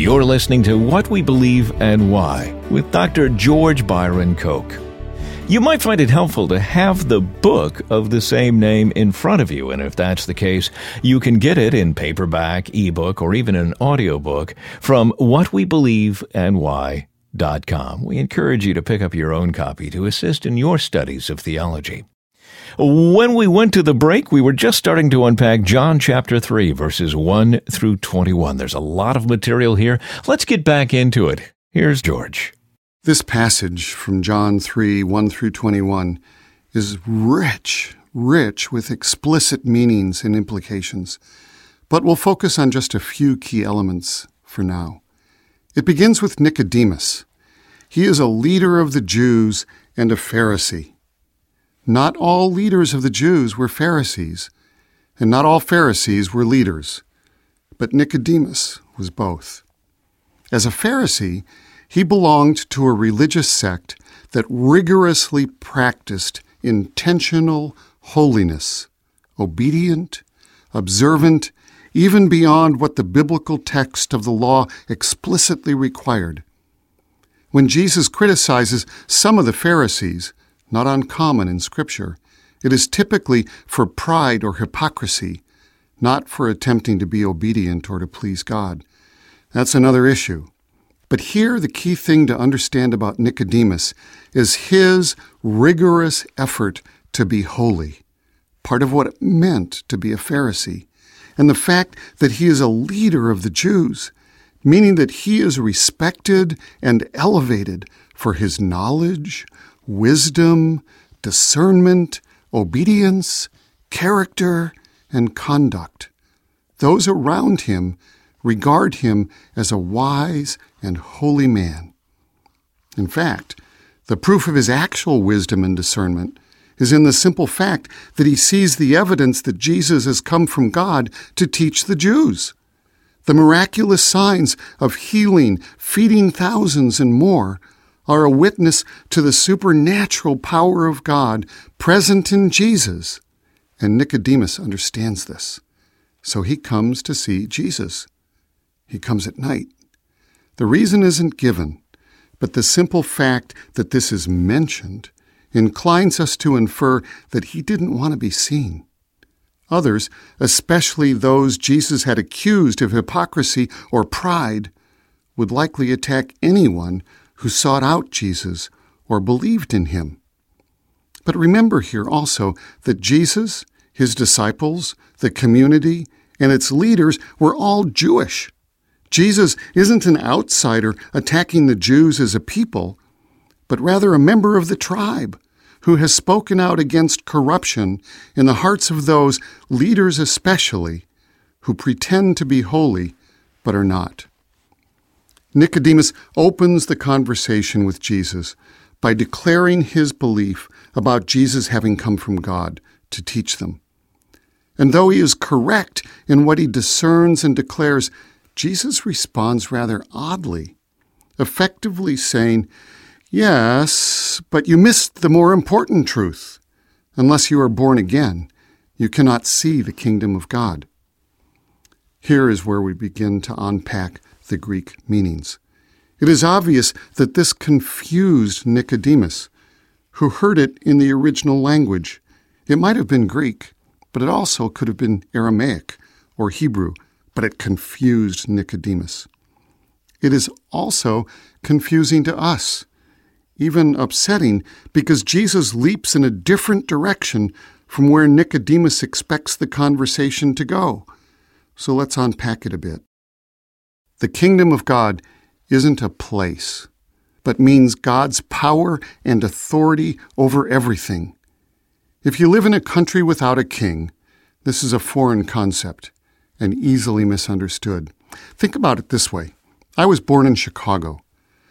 You're listening to What We Believe and Why with Dr. George Byron Koch. You might find it helpful to have the book of the same name in front of you, and if that's the case, you can get it in paperback, ebook, or even an audiobook from whatwebelieveandwhy.com. We encourage you to pick up your own copy to assist in your studies of theology. When we went to the break, we were just starting to unpack John chapter 3, verses 1 through 21. There's a lot of material here. Let's get back into it. Here's George. This passage from John 3, 1 through 21 is rich, rich with explicit meanings and implications, but we'll focus on just a few key elements for now. It begins with Nicodemus. He is a leader of the Jews and a Pharisee. Not all leaders of the Jews were Pharisees, and not all Pharisees were leaders, but Nicodemus was both. As a Pharisee, he belonged to a religious sect that rigorously practiced intentional holiness, obedient, observant, even beyond what the biblical text of the law explicitly required. When Jesus criticizes some of the Pharisees, not uncommon in Scripture. It is typically for pride or hypocrisy, not for attempting to be obedient or to please God. That's another issue. But here, the key thing to understand about Nicodemus is his rigorous effort to be holy, part of what it meant to be a Pharisee, and the fact that he is a leader of the Jews, meaning that he is respected and elevated for his knowledge, wisdom, discernment, obedience, character, and conduct. Those around him regard him as a wise and holy man. In fact, the proof of his actual wisdom and discernment is in the simple fact that he sees the evidence that Jesus has come from God to teach the Jews. The miraculous signs of healing, feeding thousands, and more are a witness to the supernatural power of God present in Jesus. And Nicodemus understands this. So he comes to see Jesus. He comes at night. The reason isn't given, but the simple fact that this is mentioned inclines us to infer that he didn't want to be seen. Others, especially those Jesus had accused of hypocrisy or pride, would likely attack anyone who sought out Jesus or believed in him. But remember here also that Jesus, his disciples, the community, and its leaders were all Jewish. Jesus isn't an outsider attacking the Jews as a people, but rather a member of the tribe who has spoken out against corruption in the hearts of those, leaders especially, who pretend to be holy but are not. Nicodemus opens the conversation with Jesus by declaring his belief about Jesus having come from God to teach them. And though he is correct in what he discerns and declares, Jesus responds rather oddly, effectively saying, Yes, but you missed the more important truth. Unless you are born again, you cannot see the kingdom of God. Here is where we begin to unpack the Greek meanings. It is obvious that this confused Nicodemus, who heard it in the original language. It might have been Greek, but it also could have been Aramaic or Hebrew, but it confused Nicodemus. It is also confusing to us, even upsetting, because Jesus leaps in a different direction from where Nicodemus expects the conversation to go. So let's unpack it a bit. The kingdom of God isn't a place, but means God's power and authority over everything. If you live in a country without a king, this is a foreign concept and easily misunderstood. Think about it this way I was born in Chicago,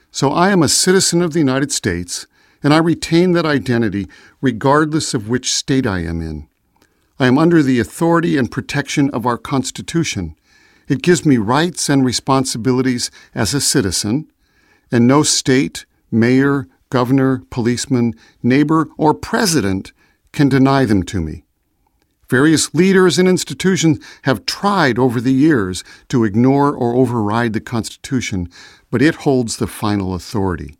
so I am a citizen of the United States, and I retain that identity regardless of which state I am in. I am under the authority and protection of our Constitution, it gives me rights and responsibilities as a citizen, and no state, mayor, governor, policeman, neighbor, or president can deny them to me. Various leaders and institutions have tried over the years to ignore or override the Constitution, but it holds the final authority.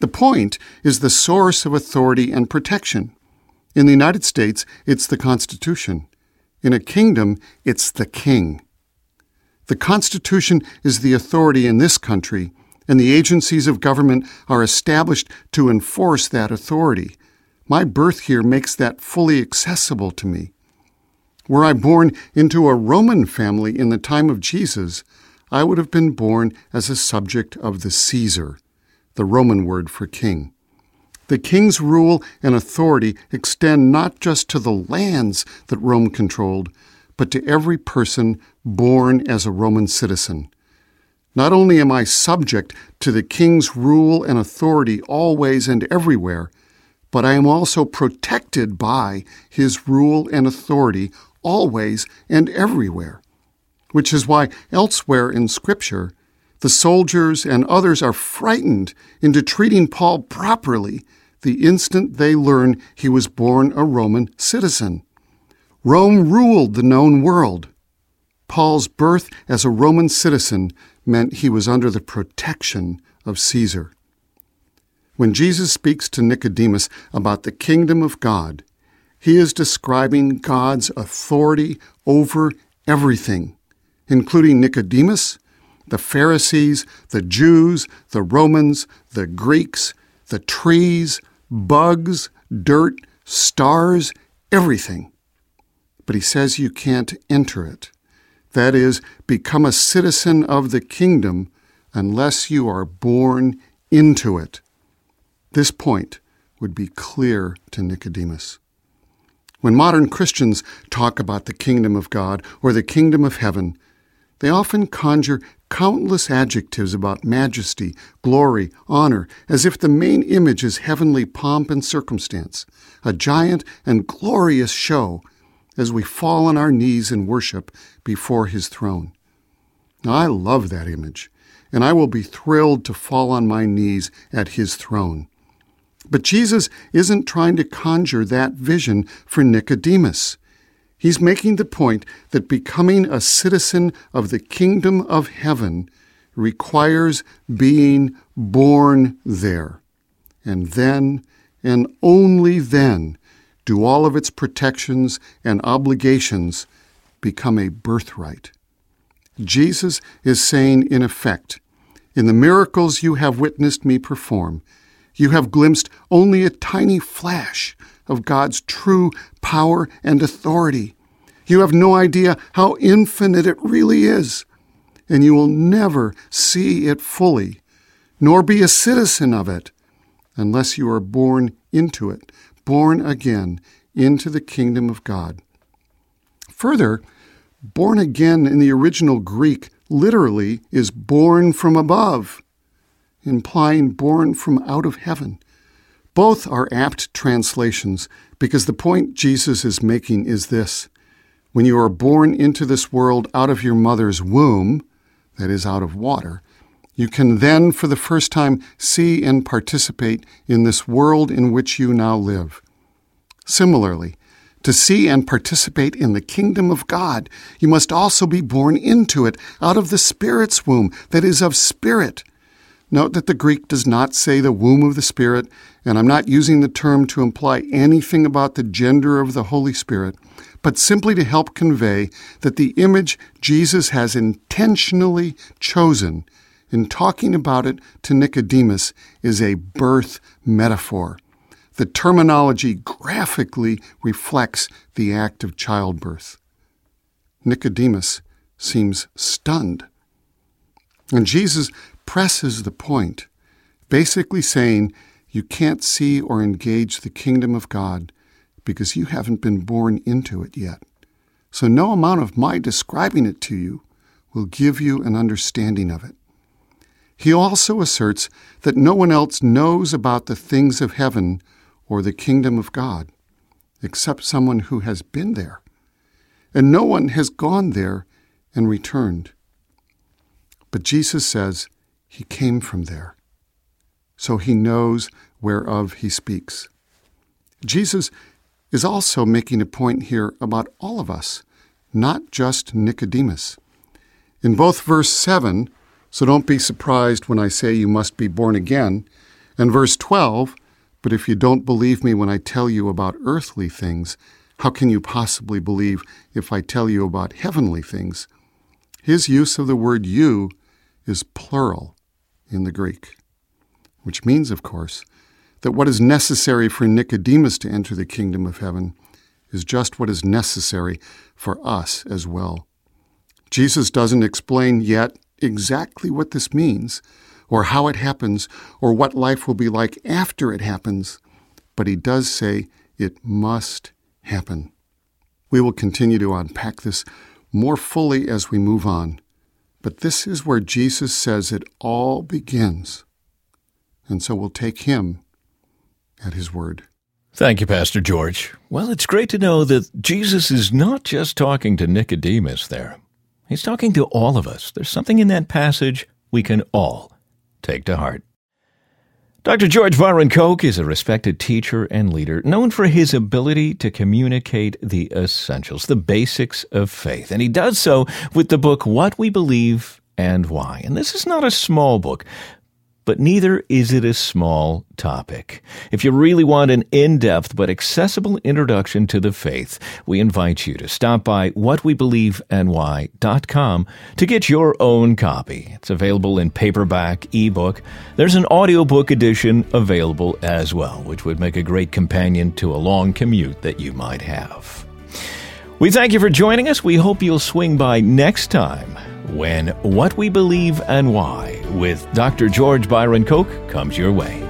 The point is the source of authority and protection. In the United States, it's the Constitution. In a kingdom, it's the king. The Constitution is the authority in this country, and the agencies of government are established to enforce that authority. My birth here makes that fully accessible to me. Were I born into a Roman family in the time of Jesus, I would have been born as a subject of the Caesar, the Roman word for king. The king's rule and authority extend not just to the lands that Rome controlled, but to every person born as a Roman citizen. Not only am I subject to the king's rule and authority always and everywhere, but I am also protected by his rule and authority always and everywhere. Which is why elsewhere in Scripture, the soldiers and others are frightened into treating Paul properly the instant they learn he was born a Roman citizen. Rome ruled the known world. Paul's birth as a Roman citizen meant he was under the protection of Caesar. When Jesus speaks to Nicodemus about the kingdom of God, he is describing God's authority over everything, including Nicodemus, the Pharisees, the Jews, the Romans, the Greeks, the trees, bugs, dirt, stars, everything. But he says you can't enter it. That is, become a citizen of the kingdom unless you are born into it. This point would be clear to Nicodemus. When modern Christians talk about the kingdom of God or the kingdom of heaven, they often conjure countless adjectives about majesty, glory, honor, as if the main image is heavenly pomp and circumstance, a giant and glorious show as we fall on our knees in worship before his throne. Now, I love that image, and I will be thrilled to fall on my knees at his throne. But Jesus isn't trying to conjure that vision for Nicodemus. He's making the point that becoming a citizen of the kingdom of heaven requires being born there. And then, and only then, do all of its protections and obligations become a birthright. Jesus is saying, in effect, in the miracles you have witnessed me perform, you have glimpsed only a tiny flash of God's true power and authority. You have no idea how infinite it really is, and you will never see it fully, nor be a citizen of it, unless you are born into it, born again into the kingdom of God. Further, born again in the original Greek literally is born from above implying born from out of heaven. Both are apt translations because the point Jesus is making is this when you are born into this world out of your mother's womb, that is, out of water, you can then, for the first time, see and participate in this world in which you now live. Similarly, to see and participate in the kingdom of God, you must also be born into it out of the Spirit's womb, that is, of spirit. Note that the Greek does not say the womb of the Spirit, and I'm not using the term to imply anything about the gender of the Holy Spirit, but simply to help convey that the image Jesus has intentionally chosen in talking about it to Nicodemus is a birth metaphor. The terminology graphically reflects the act of childbirth. Nicodemus seems stunned. And Jesus presses the point, basically saying you can't see or engage the kingdom of God because you haven't been born into it yet. So no amount of my describing it to you will give you an understanding of it. He also asserts that no one else knows about the things of heaven or the kingdom of God except someone who has been there. And no one has gone there and returned. But Jesus says, he came from there. So he knows whereof he speaks. Jesus is also making a point here about all of us, not just Nicodemus. In both verse 7, so don't be surprised when I say you must be born again, and verse 12, but if you don't believe me when I tell you about earthly things, how can you possibly believe if I tell you about heavenly things? His use of the word you is plural in the Greek, which means, of course, that what is necessary for Nicodemus to enter the kingdom of heaven is just what is necessary for us as well. Jesus doesn't explain yet exactly what this means, or how it happens, or what life will be like after it happens, but he does say it must happen. We will continue to unpack this more fully as we move on, but this is where Jesus says it all begins. And so we'll take him at his word. Thank you, Pastor George. Well, it's great to know that Jesus is not just talking to Nicodemus there. He's talking to all of us. There's something in that passage we can all take to heart. Dr. George Byron Koch is a respected teacher and leader known for his ability to communicate the essentials, the basics of faith. And he does so with the book What We Believe and Why. And this is not a small book but neither is it a small topic. If you really want an in-depth but accessible introduction to the faith, we invite you to stop by whatwebelieveandwhy.com to get your own copy. It's available in paperback, ebook. There's an audiobook edition available as well, which would make a great companion to a long commute that you might have. We thank you for joining us. We hope you'll swing by next time when What We Believe and Why with Dr. George Byron Koch comes your way.